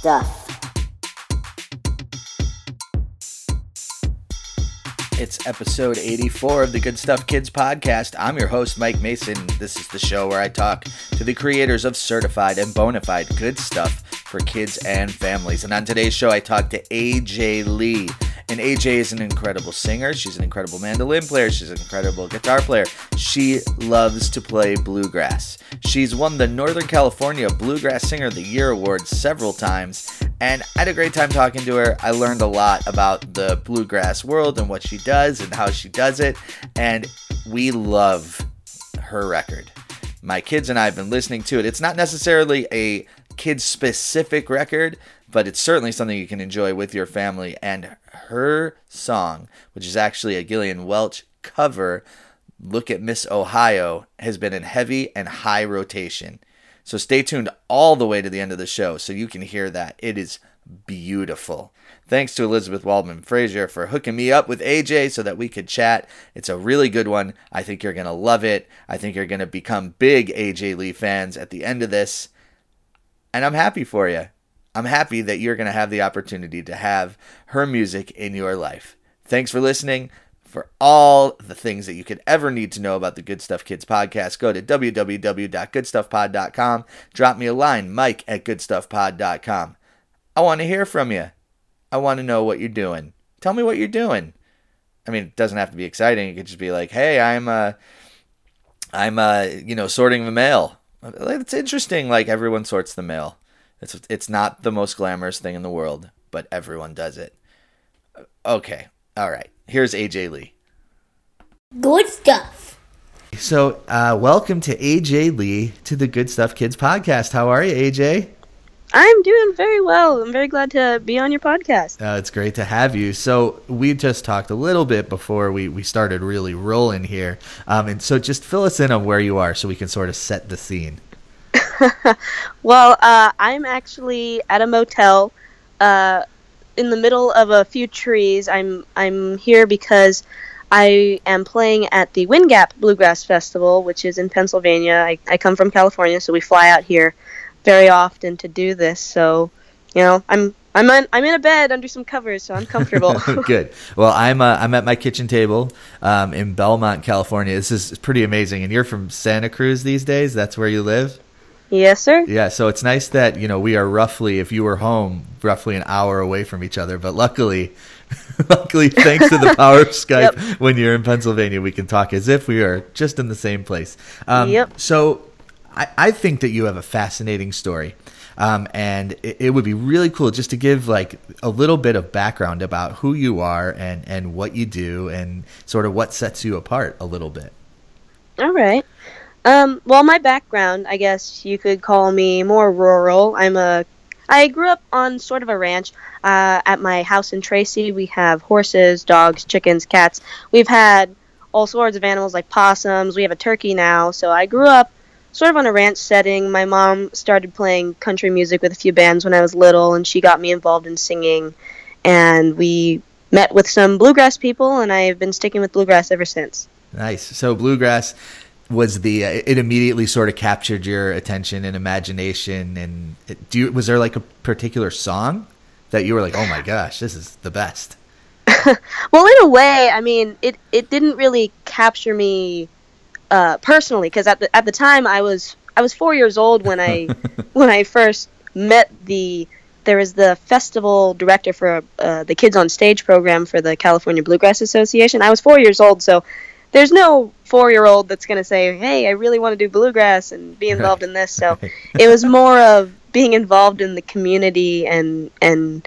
Stuff. It's episode 84 of the Good Stuff Kids podcast. I'm your host, Mike Mason. This is the show where I talk to the creators of certified and bona fide good stuff for kids and families. And on today's show, I talk to AJ Lee. And AJ is an incredible singer. She's an incredible mandolin player. She's an incredible guitar player. She loves to play bluegrass. She's won the Northern California Bluegrass Singer of the Year award several times. And I had a great time talking to her. I learned a lot about the bluegrass world and what she does and how she does it. And we love her record. My kids and I have been listening to it. It's not necessarily a kid specific record, but it's certainly something you can enjoy with your family. And her song, which is actually a Gillian Welch cover, Look at Miss Ohio, has been in heavy and high rotation. So stay tuned all the way to the end of the show so you can hear that. It is beautiful. Thanks to Elizabeth Waldman Frazier for hooking me up with AJ so that we could chat. It's a really good one. I think you're going to love it. I think you're going to become big AJ Lee fans at the end of this. And I'm happy for you. I'm happy that you're going to have the opportunity to have her music in your life. Thanks for listening. For all the things that you could ever need to know about the Good Stuff Kids podcast, go to www.goodstuffpod.com. Drop me a line, mike at goodstuffpod.com. I want to hear from you. I want to know what you're doing. Tell me what you're doing. I mean, it doesn't have to be exciting. It could just be like, hey, I'm, uh, I'm, uh, you know, sorting the mail. It's interesting. Like everyone sorts the mail. It's it's not the most glamorous thing in the world, but everyone does it. Okay, all right. Here's AJ Lee. Good stuff. So, uh, welcome to AJ Lee to the Good Stuff Kids podcast. How are you, AJ? I'm doing very well. I'm very glad to be on your podcast. Uh, it's great to have you. So we just talked a little bit before we, we started really rolling here. Um, and so just fill us in on where you are so we can sort of set the scene. well, uh, I'm actually at a motel uh, in the middle of a few trees. I'm I'm here because I am playing at the Wind Gap Bluegrass Festival, which is in Pennsylvania. I, I come from California, so we fly out here very often to do this. So, you know, I'm I'm on, I'm in a bed under some covers, so I'm comfortable. Good. Well, I'm uh, I'm at my kitchen table um, in Belmont, California. This is pretty amazing. And you're from Santa Cruz these days. That's where you live. Yes, sir. Yeah, so it's nice that you know we are roughly, if you were home, roughly an hour away from each other. But luckily, luckily, thanks to the power of Skype, yep. when you're in Pennsylvania, we can talk as if we are just in the same place. Um, yep. So, I, I think that you have a fascinating story. Um, and it, it, would be really cool just to give like a little bit of background about who you are and and what you do and sort of what sets you apart a little bit. All right. Um, well, my background, I guess you could call me more rural. I'm a I grew up on sort of a ranch. Uh, at my house in Tracy, we have horses, dogs, chickens, cats. We've had all sorts of animals like possums. We have a turkey now. So I grew up sort of on a ranch setting. My mom started playing country music with a few bands when I was little, and she got me involved in singing. And we met with some bluegrass people, and I've been sticking with bluegrass ever since. Nice. So bluegrass was the uh, it immediately sort of captured your attention and imagination and it, do you, was there like a particular song that you were like oh my gosh this is the best well in a way i mean it it didn't really capture me uh, personally because at the at the time i was i was four years old when i when i first met the there was the festival director for uh, the kids on stage program for the california bluegrass association i was four years old so there's no four year old that's going to say, hey, I really want to do bluegrass and be involved in this. So it was more of being involved in the community and and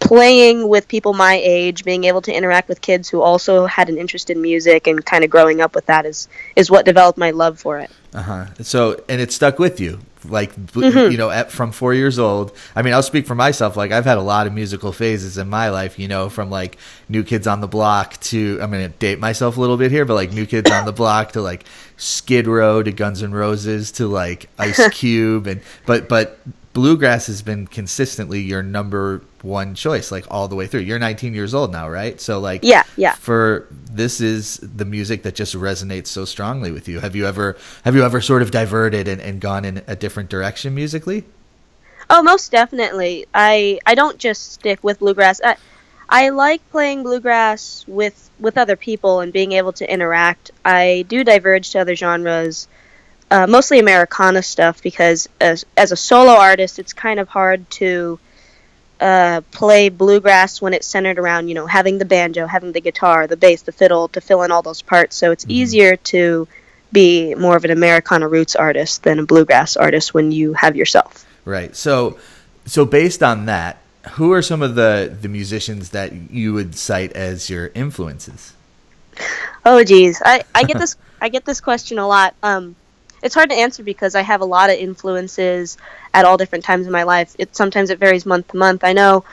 playing with people my age, being able to interact with kids who also had an interest in music and kind of growing up with that is is what developed my love for it. Uh-huh. So and it stuck with you like mm-hmm. you know at, from 4 years old. I mean, I'll speak for myself like I've had a lot of musical phases in my life, you know, from like New Kids on the Block to I'm going to date myself a little bit here, but like New Kids on the Block to like Skid Row to Guns N' Roses to like Ice Cube and but but bluegrass has been consistently your number one choice like all the way through you're 19 years old now right so like yeah yeah for this is the music that just resonates so strongly with you have you ever have you ever sort of diverted and, and gone in a different direction musically Oh, most definitely. I I don't just stick with bluegrass. I, I like playing bluegrass with with other people and being able to interact. I do diverge to other genres, uh, mostly Americana stuff because as as a solo artist, it's kind of hard to uh, play bluegrass when it's centered around you know having the banjo, having the guitar, the bass, the fiddle to fill in all those parts. So it's easier to be more of an Americana roots artist than a bluegrass artist when you have yourself. Right. So, so based on that, who are some of the the musicians that you would cite as your influences? Oh geez, I, I get this I get this question a lot. Um, it's hard to answer because I have a lot of influences at all different times in my life. It sometimes it varies month to month. I know.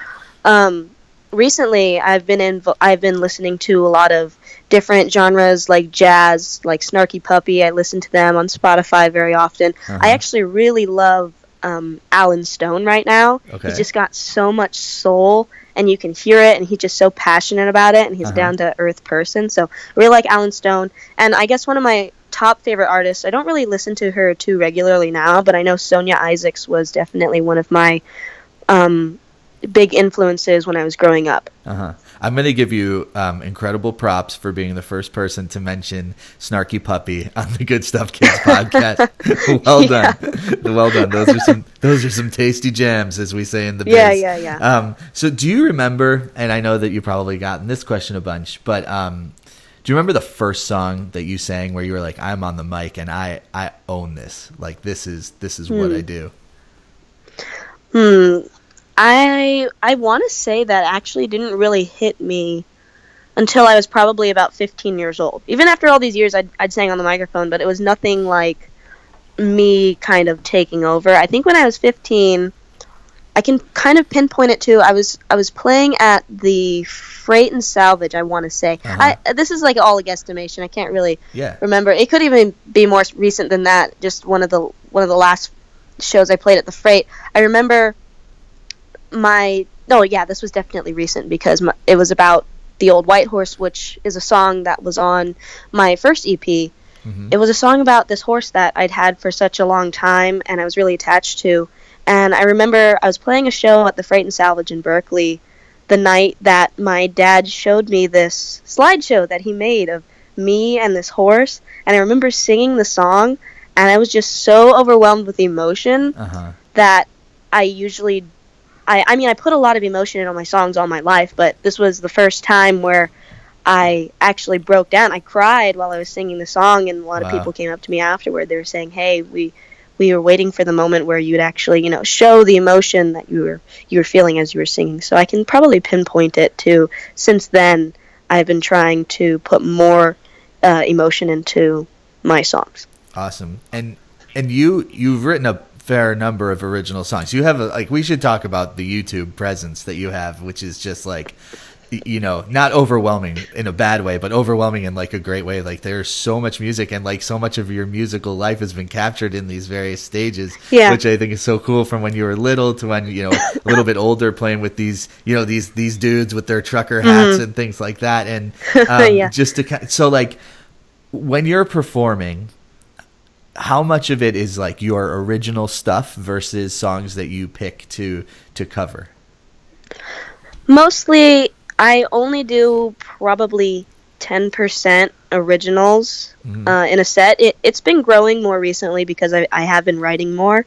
Um, recently, I've been in I've been listening to a lot of different genres like jazz, like Snarky Puppy. I listen to them on Spotify very often. Uh-huh. I actually really love um, Allen Stone right now. Okay. He's just got so much soul, and you can hear it, and he's just so passionate about it, and he's Uh-huh. a down to earth person. So I really like Allen Stone, and I guess one of my top favorite artists. I don't really listen to her too regularly now, but I know Sonya Isaacs was definitely one of my um, big influences when I was growing up. Uh-huh. I'm going to give you um, incredible props for being the first person to mention Snarky Puppy on the Good Stuff Kids podcast. well Yeah. done, well done. Those are some those are some tasty jams, as we say in the biz. Yeah, yeah, yeah. Um, so, do you remember? And I know that you probably gotten this question a bunch, but um, do you remember the first song that you sang where you were like, "I'm on the mic and I I own this. Like this is this is what I do." Hmm. I I want to say that actually didn't really hit me until I was probably about 15 years old. Even after all these years, I'd, I'd sang on the microphone, but it was nothing like me kind of taking over. I think when I was 15, I can kind of pinpoint it to I was I was playing at the Freight and Salvage. I want to say Uh-huh. I this is like all a guesstimation. I can't really Yeah. remember. It could even be more recent than that. Just one of the one of the last shows I played at the Freight. I remember my oh yeah, this was definitely recent because my, it was about the old white horse, which is a song that was on my first EP. Mhm. It was a song about this horse that I'd had for such a long time and I was really attached to. And I remember I was playing a show at the Freight and Salvage in Berkeley the night that my dad showed me this slideshow that he made of me and this horse. And I remember singing the song and I was just so overwhelmed with emotion Uh huh. that I usually I I mean I put a lot of emotion in all my songs all my life, but this was the first time where I actually broke down. I cried while I was singing the song and a lot Wow. of people came up to me afterward. They were saying, "Hey, we we were waiting for the moment where you'd actually, you know, show the emotion that you were you were feeling as you were singing." So I can probably pinpoint it to since then I've been trying to put more uh, emotion into my songs. Awesome. And and you you've written a fair number of original songs. You have a, like we should talk about the YouTube presence that you have, which is just like you know, not overwhelming in a bad way, but overwhelming in like a great way. Like there's so much music and like so much of your musical life has been captured in these various stages, Yeah. which I think is so cool from when you were little to when, you know, a little bit older playing with these, you know, these these dudes with their trucker hats and things like that and um, Yeah. just to so like when you're performing how much of it is like your original stuff versus songs that you pick to to cover Mostly, I only do probably 10% originals Mhm. uh, in a set. It, it's been growing more recently because I, I have been writing more.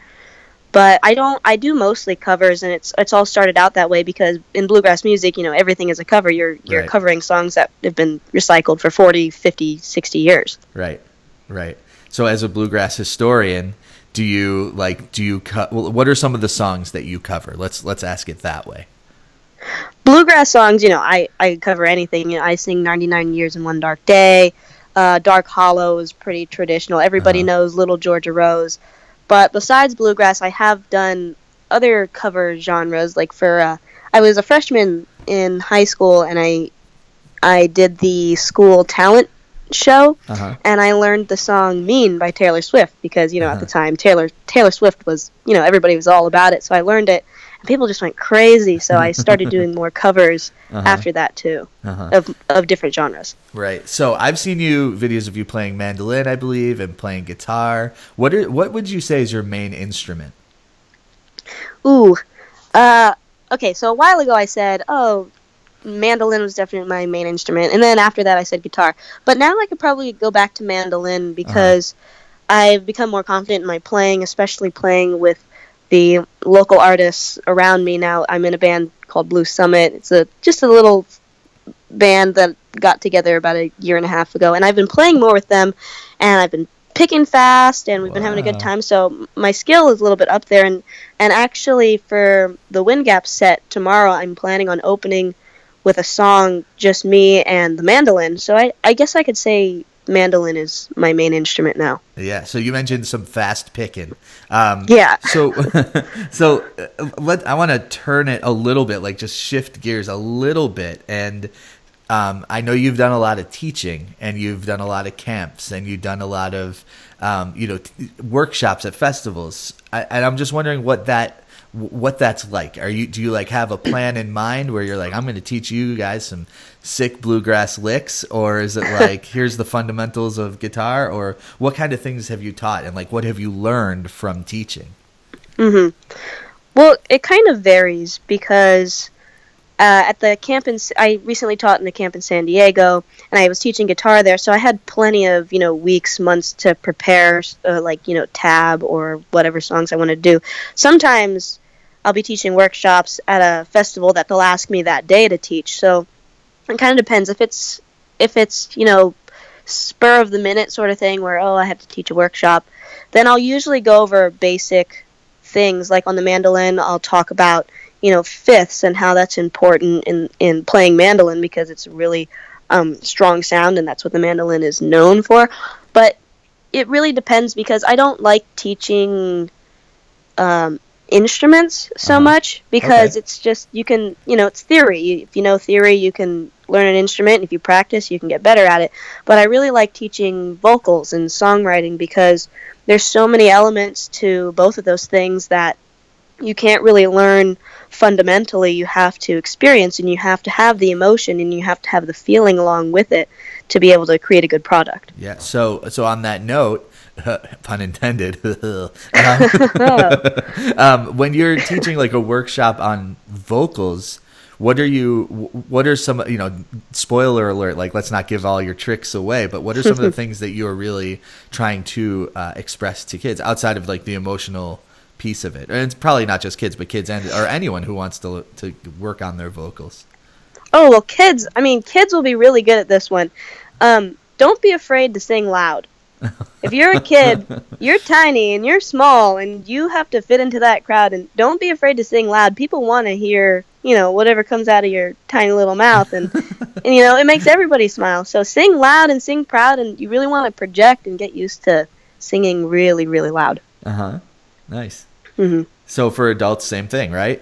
But I don't. I do mostly covers, and it's it's all started out that way because in bluegrass music, you know, everything is a cover. You're you're Right. covering songs that have been recycled for 40, 50, 60 years. right right so as a bluegrass historian do you like do you cut what are some of the songs that you cover let's let's ask it that way bluegrass songs, you know, I, I cover anything. You know, I sing 99 Years in One Dark Day. Uh, Dark Hollow is pretty traditional. Everybody Uh-huh. knows Little Georgia Rose. But besides bluegrass, I have done other cover genres. Like for, uh, I was a freshman in high school and I, I did the school talent show uh-huh and I learned the song "Mean" by Taylor Swift because you know Uh-huh. at the time Taylor Taylor Swift was you know everybody was all about it, so I learned it, and people just went crazy. So I started doing more covers Uh-huh. after that too uh-huh of of different genres. right so i've seen you videos of you playing mandolin i believe and playing guitar what are what would you say is your main instrument Ooh. Uh, okay, so a while ago I said, oh, mandolin was definitely my main instrument. And then after that I said guitar. But now I could probably go back to mandolin because I've become more confident in my playing, especially playing with the local artists around me now. I'm in a band called Blue Summit. It's a just a little band that got together about a year and a half ago, and I've been playing more with them, and I've been picking fast, and we've been having a good time. So my skill is a little bit up there, and and actually for the Wind Gap set tomorrow, I'm planning on opening with a song just me and the mandolin. So I I guess I could say mandolin is my main instrument now. Yeah. So you mentioned some fast picking. Um, Yeah. So, so uh, let I want to turn it a little bit, like just shift gears a little bit, and um, I know you've done a lot of teaching, and you've done a lot of camps, and you've done a lot of um, you know t- workshops at festivals, I, and I'm just wondering what that what that's like. Are you do you like have a plan in mind where you're like I'm going to teach you guys some sick bluegrass licks, or is it like here's the fundamentals of guitar, or what kind of things have you taught, and like what have you learned from teaching? hmm Well, it kind of varies because uh, at the camp in I recently taught in the camp in San Diego, and I was teaching guitar there, so I had plenty of you know weeks, months to prepare, uh, like you know tab or whatever songs I want to do. Sometimes I'll be teaching workshops at a festival that they'll ask me that day to teach. So it kind of depends. If it's if it's you know spur of the minute sort of thing where oh I have to teach a workshop, then I'll usually go over basic things. Like on the mandolin I'll talk about you know fifths and how that's important in in playing mandolin because it's really um, strong sound and that's what the mandolin is known for. But it really depends because I don't like teaching um, instruments so Uh-huh. much because Okay. it's just you can you know it's theory if you know theory you can learn an instrument if you practice you can get better at it but I really like teaching vocals and songwriting because there's so many elements to both of those things that you can't really learn fundamentally you have to experience and you have to have the emotion and you have to have the feeling along with it to be able to create a good product Yeah. So so on that note, pun intended. um, um, when you're teaching like a workshop on vocals, what are you? What are some? You know, spoiler alert. Like, let's not give all your tricks away. But what are some of the things that you are really trying to uh, express to kids outside of like the emotional piece of it? And it's probably not just kids, but kids and or anyone who wants to to work on their vocals. Oh well, kids. I mean, kids will be really good at this one. Um, don't be afraid to sing loud. If you're a kid, you're tiny and you're small, and you have to fit into that crowd. And don't be afraid to sing loud. People want to hear, you know, whatever comes out of your tiny little mouth, and and you know, it makes everybody smile. So sing loud and sing proud, and you really want to project and get used to singing really, really loud. Uh huh. Nice. hmm So for adults, same thing, right?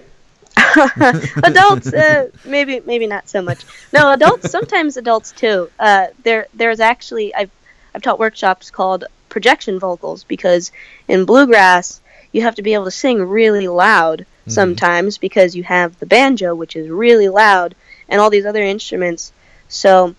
adults uh, maybe maybe not so much no adults sometimes adults too uh, there there's actually I've I've taught workshops called projection vocals because in bluegrass you have to be able to sing really loud sometimes because you have the banjo which is really loud and all these other instruments. So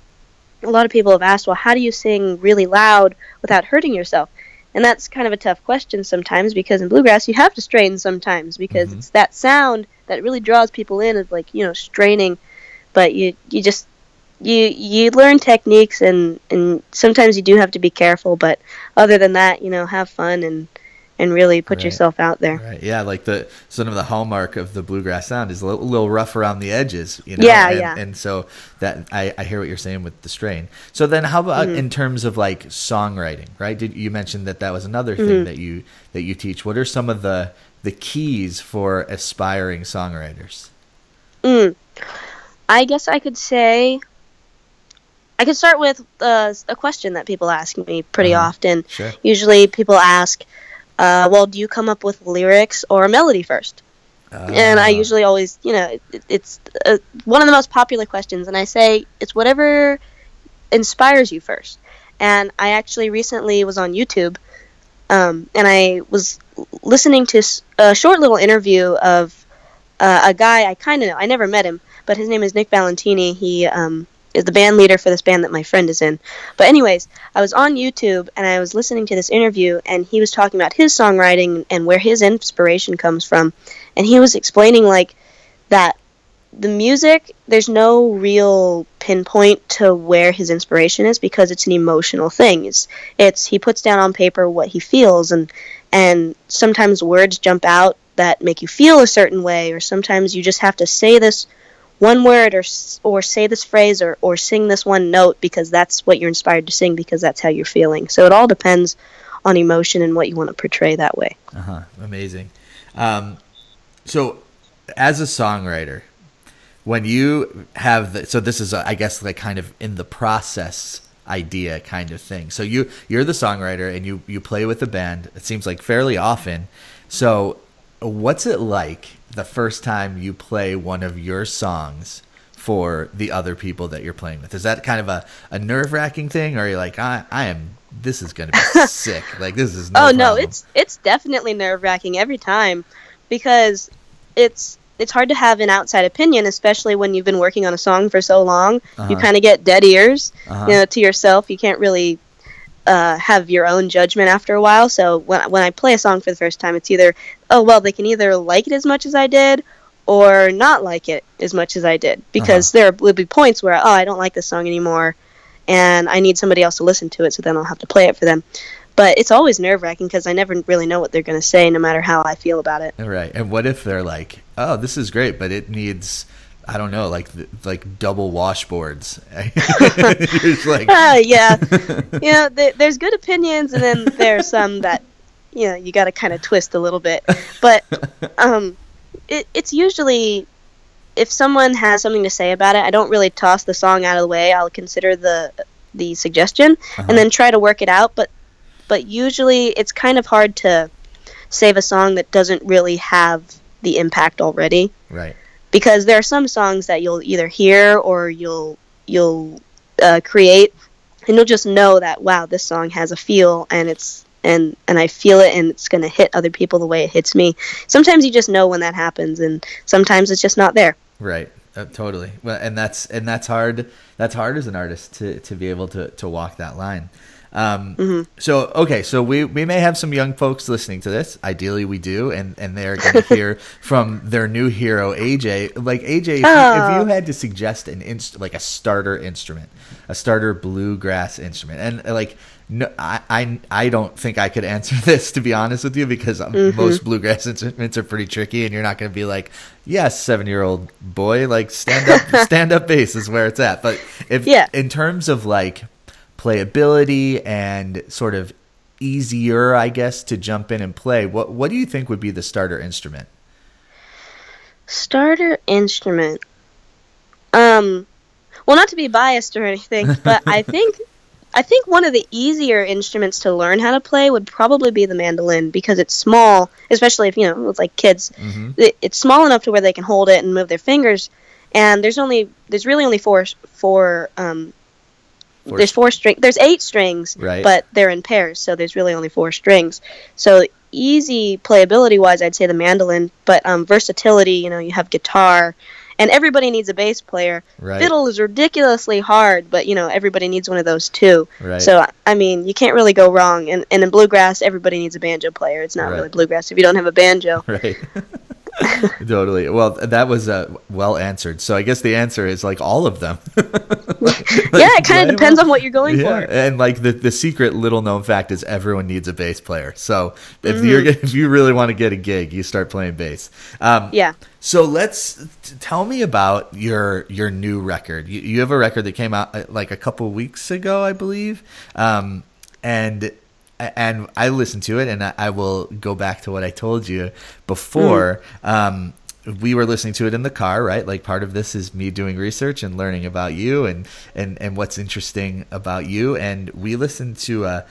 a lot of people have asked well how do you sing really loud without hurting yourself? And that's kind of a tough question sometimes because in bluegrass you have to strain sometimes because Mhm. it's that sound that really draws people in is like you know straining but you you just you you learn techniques and and sometimes you do have to be careful but other than that you know have fun and and really put Right. yourself out there Right. Yeah. Like the sort of the hallmark of the bluegrass sound is a little, little rough around the edges. You know? Yeah, and, yeah. And so that I, I hear what you're saying with the strain. So then, how about Mm-hmm. in terms of like songwriting? Right? Did you mentioned that that was another Mm-hmm. thing that you that you teach? What are some of the the keys for aspiring songwriters? Mm. I guess I could say I could start with uh, a question that people ask me pretty Uh-huh. often. Sure. Usually, people ask, uh, "Well, do you come up with lyrics or a melody first? and I Ah, usually always, you know, it, it's uh, one of the most popular questions, and I say it's whatever inspires you first. And I actually recently was on YouTube, um, and I was listening to a short little interview of uh, a guy I kind of know. I never met him, but his name is Nick Valentini. He um, is the band leader for this band that my friend is in. But anyways, I was on YouTube and I was listening to this interview and he was talking about his songwriting and where his inspiration comes from. And he was explaining like that the music there's no real pinpoint to where his inspiration is because it's an emotional thing. It's it's he puts down on paper what he feels and and sometimes words jump out that make you feel a certain way or sometimes you just have to say this one word or or say this phrase or or sing this one note because that's what you're inspired to sing because that's how you're feeling. So it all depends on emotion and what you want to portray that way. Uh-huh. Amazing. Um, so as a songwriter, when you have the, so this is a, I guess like kind of in the process idea kind of thing. So you you're the songwriter and you you play with the band. It seems like fairly often. So what's it like the first time you play one of your songs for the other people that you're playing with? Is that kind of a, a nerve wracking thing, or are you like, I, I am, this is going to be sick? Like, this is no Oh, no, it's, it's definitely nerve wracking every time because it's, it's hard to have an outside opinion, especially when you've been working on a song for so long. You Uh-huh. kind of get dead ears, Uh-huh. you know, to yourself. You can't really uh, have your own judgment after a while. So when when I play a song for the first time, it's either oh well, they can either like it as much as I did, or not like it as much as I did, because there will be points where oh I don't like this song anymore, and I need somebody else to listen to it, so then I'll have to play it for them. But it's always nerve wracking because I never really know what they're going to say, no matter how I feel about it. Right. And what if they're like, "Oh, this is great, but it needs I don't know, like like double washboards." Like, Uh, yeah, you know, th- there's good opinions, and then there's some that you know you got to kind of twist a little bit. But um, it, it's usually if someone has something to say about it, I don't really toss the song out of the way. I'll consider the the suggestion Uh-huh. and then try to work it out. But but usually it's kind of hard to save a song that doesn't really have the impact already right. Because there are some songs that you'll either hear or you'll you'll uh, create and you'll just know that wow this song has a feel and it's and and I feel it and it's going to hit other people the way it hits me. Sometimes you just know when that happens and sometimes it's just not there. Right. Uh, totally. Well, and that's and that's hard. That's hard as an artist to to be able to to walk that line. Um, Mm-hmm. So okay, so we we may have some young folks listening to this. Ideally, we do, and and they're going to hear from their new hero AJ. Like AJ, if, you, if Oh. you had to suggest an inst- like a starter instrument, a starter bluegrass instrument, and like. No, I, I I don't think I could answer this to be honest with you because um, Mm-hmm. most bluegrass instruments are pretty tricky and you're not going to be like yes seven year old boy like stand up stand up bass is where it's at but if Yeah. in terms of like playability and sort of easier I guess to jump in and play what what do you think would be the starter instrument Starter instrument. Um, well, not to be biased or anything, but I think I think one of the easier instruments to learn how to play would probably be the mandolin because it's small, especially if you know with like kids. Mhm. It, it's small enough to where they can hold it and move their fingers. And there's only there's really only four four um Four there's four string there's eight strings Right. but they're in pairs so there's really only four strings so easy playability wise i'd say the mandolin but um, versatility you know you have guitar and everybody needs a bass player Right. fiddle is ridiculously hard but you know everybody needs one of those too Right. so i mean you can't really go wrong and, and in bluegrass everybody needs a banjo player it's not Right. really bluegrass if you don't have a banjo right totally well that was uh, well answered so I guess the answer is like all of them yeah it kind of depends on what you're going yeah, for and like the the secret little known fact is everyone needs a bass player. So if Mm-hmm. you're if you really want to get a gig, you start playing bass. Um, yeah So let's t- tell me about your your new record. You, you have a record that came out uh, like a couple weeks ago, I believe, um, and and I listened to it, and I, I will go back to what I told you before. Um, we were listening to it in the car, right? Like part of this is me doing research and learning about you and and and what's interesting about you. And we listened to uh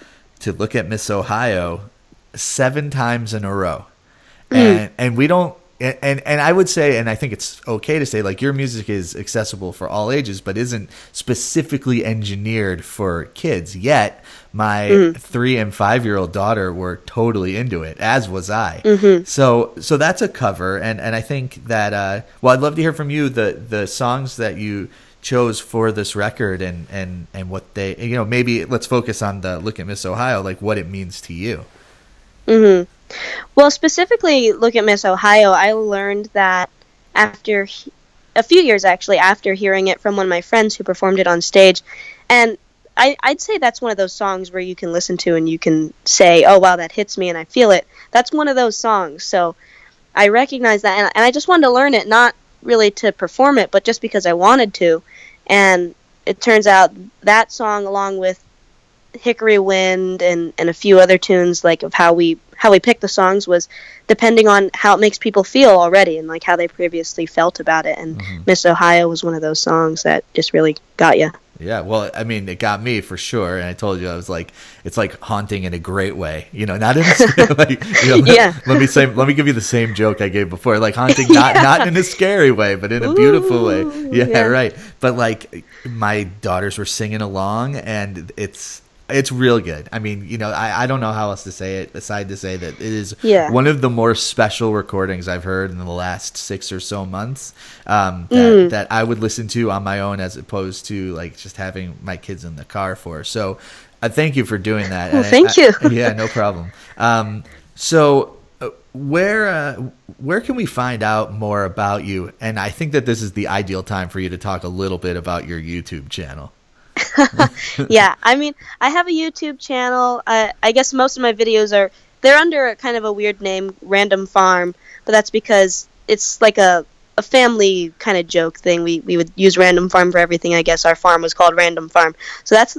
to look at Miss Ohio seven times in a row and and we don't and, and and I would say and I think it's okay to say like your music is accessible for all ages but isn't specifically engineered for kids. Yet my 3 and 5 year old daughter were totally into it as was I. So so that's a cover and and I think that uh well I'd love to hear from you the the songs that you chose for this record and and and what they you know maybe let's focus on the look at Miss Ohio like what it means to you. hmm Well, specifically, look at Miss Ohio. I learned that after he- a few years, actually, after hearing it from one of my friends who performed it on stage, and I, I'd say that's one of those songs where you can listen to and you can say, "Oh, wow, that hits me," and I feel it. That's one of those songs. So I recognize that, and, and I just wanted to learn it, not really to perform it, but just because I wanted to. And it turns out that song, along with Hickory Wind and, and a few other tunes like of how we how we picked the songs was depending on how it makes people feel already and like how they previously felt about it and mm-hmm. Miss Ohio was one of those songs that just really got you. Yeah, well, I mean, it got me for sure, and I told you I was like, it's like haunting in a great way, you know, not in a, like, you know, Yeah. Let me say, let me give you the same joke I gave before, like haunting, not not in a scary way, but in a beautiful way. Yeah, yeah. right. But like, my daughters were singing along, and it's it's real good. I mean, you know, I, I don't know how else to say it aside to say that it is Yeah. one of the more special recordings I've heard in the last six or so months um, that, Mm. that I would listen to on my own as opposed to like just having my kids in the car for. So uh, thank you for doing that. Well, I- thank I- you. yeah, no problem. Um, so uh, where uh, where can we find out more about you? And I think that this is the ideal time for you to talk a little bit about your YouTube channel. yeah, I mean, I have a YouTube channel. I, I guess most of my videos are they're under a kind of a weird name, Random Farm, but that's because it's like a a family kind of joke thing. We we would use Random Farm for everything. I guess our farm was called Random Farm, so that's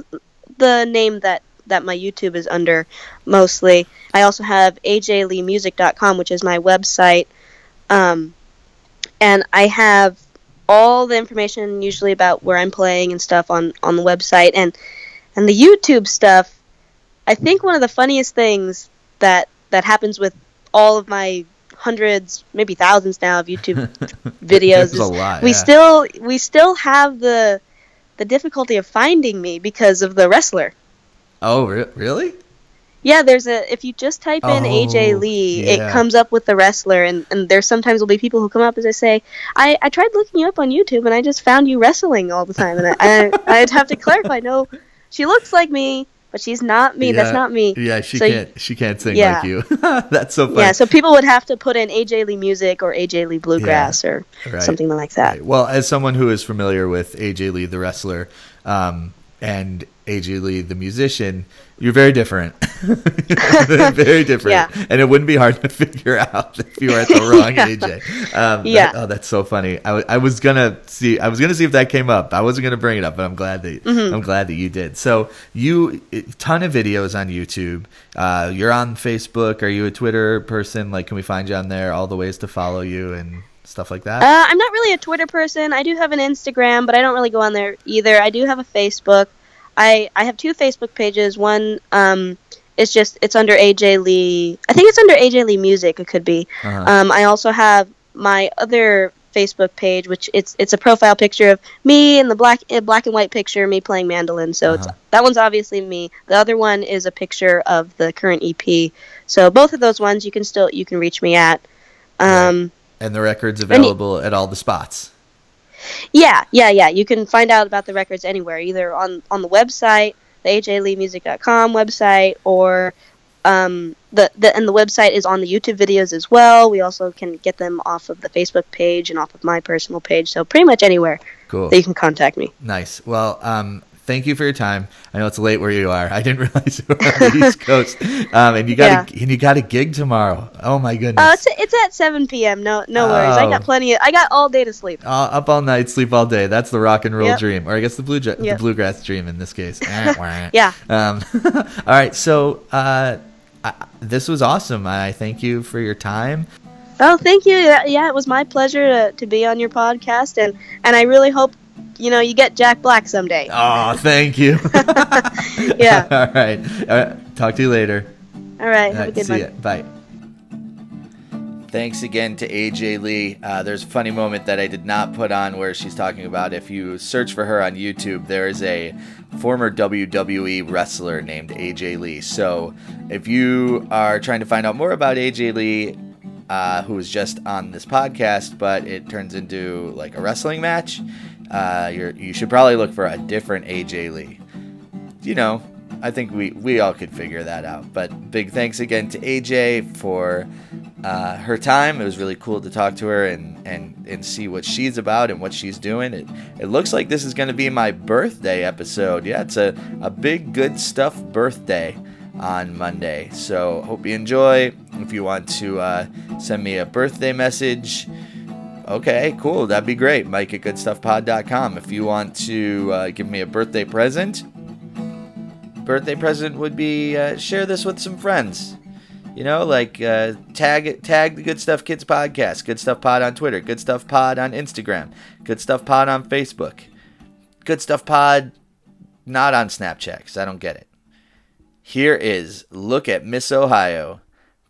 the name that that my YouTube is under mostly. I also have ajleemusic.com, which is my website, um, and I have all the information usually about where I'm playing and stuff on on the website and and the YouTube stuff. I think one of the funniest things that that happens with all of my hundreds, maybe thousands now of YouTube videos There's a is lot, we yeah. still we still have the the difficulty of finding me because of the wrestler. Oh, re- really? Yeah, there's a if you just type in Oh, AJ Lee, yeah. it comes up with the wrestler, and, and there sometimes will be people who come up as I say, I, I tried looking you up on YouTube and I just found you wrestling all the time, and I, I I'd have to clarify, no, she looks like me, but she's not me. That's not me. Yeah, she So can't. She can't sing yeah. like you. That's so funny. Yeah, so people would have to put in AJ Lee music or AJ Lee bluegrass or Right. something like that. Right. Well, as someone who is familiar with AJ Lee, the wrestler, um, and AJ Lee, the musician, you're very different. very different. Yeah. And it wouldn't be hard to figure out if you were at the wrong Yeah. AJ. Um, Yeah. that- oh, that's so funny. I, w- I was gonna see. I was gonna see if that came up. I wasn't gonna bring it up, but I'm glad that Mm-hmm. I'm glad that you did. So you ton of videos on YouTube. Uh, you're on Facebook. Are you a Twitter person? Like, can we find you on there? All the ways to follow you and stuff like that. Uh, I'm not really a Twitter person. I do have an Instagram, but I don't really go on there either. I do have a Facebook. I I have two Facebook pages. One um is just it's under AJ Lee. I think it's under AJ Lee Music. It could be. Uh-huh. Um, I also have my other Facebook page, which it's it's a profile picture of me in the black uh, black and white picture, me playing mandolin. So Uh-huh. that one's obviously me. The other one is a picture of the current EP. So both of those ones you can still you can reach me at. Um, And the record's available at all the spots. Yeah, yeah, yeah. You can find out about the records anywhere, either on on the website, the ajleemusic.com website, or um, the, the and the website is on the YouTube videos as well. We also can get them off of the Facebook page and off of my personal page. So pretty much anywhere Cool. that you can contact me. Nice. Well, um, thank you for your time. I know it's late where you are. I didn't realize you were on the East Coast. Um, and you got a, and you got a gig tomorrow. Oh my goodness. Uh, it's it's at 7 p.m. No no worries. I got Oh. plenty. Of, I got all day to sleep. Uh, up all night, sleep all day. That's the rock and roll Yep. dream, or I guess the blue the Yep. bluegrass dream in this case. Yeah. Um, all right. So uh, I, this was awesome. I thank you for your time. Oh, thank you. Yeah, yeah, it was my pleasure to, to be on your podcast, and and I really hope you know you get Jack Black someday. Oh, thank you. Yeah. all right. All right. Talk to you later. All right, All have a good see one. ya. Bye. Thanks again to AJ Lee. Uh, there's a funny moment that I did not put on where she's talking about if you search for her on YouTube, there is a former WWE wrestler named AJ Lee. So if you are trying to find out more about AJ Lee, uh, who was just on this podcast, but it turns into like a wrestling match, uh, you should probably look for a different AJ Lee. You know, I think we, we all could figure that out. But big thanks again to AJ for uh, her time. It was really cool to talk to her and, and, and see what she's about and what she's doing. It, it looks like this is going to be my birthday episode. Yeah, it's a, a big, good stuff birthday on Monday. So hope you enjoy. If you want to uh, send me a birthday message, okay, cool. That'd be great. Mike at goodstuffpod.com. If you want to uh, give me a birthday present, birthday present would be uh, share this with some friends. You know, like uh, tag tag the Good Stuff Kids podcast, Good Stuff Pod on Twitter, Good Stuff Pod on Instagram, Good Stuff Pod on Facebook, Good Stuff Pod not on Snapchat because I don't get it. Here is Look at Miss Ohio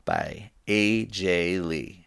by A.J. Lee.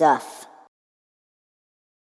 Stuff.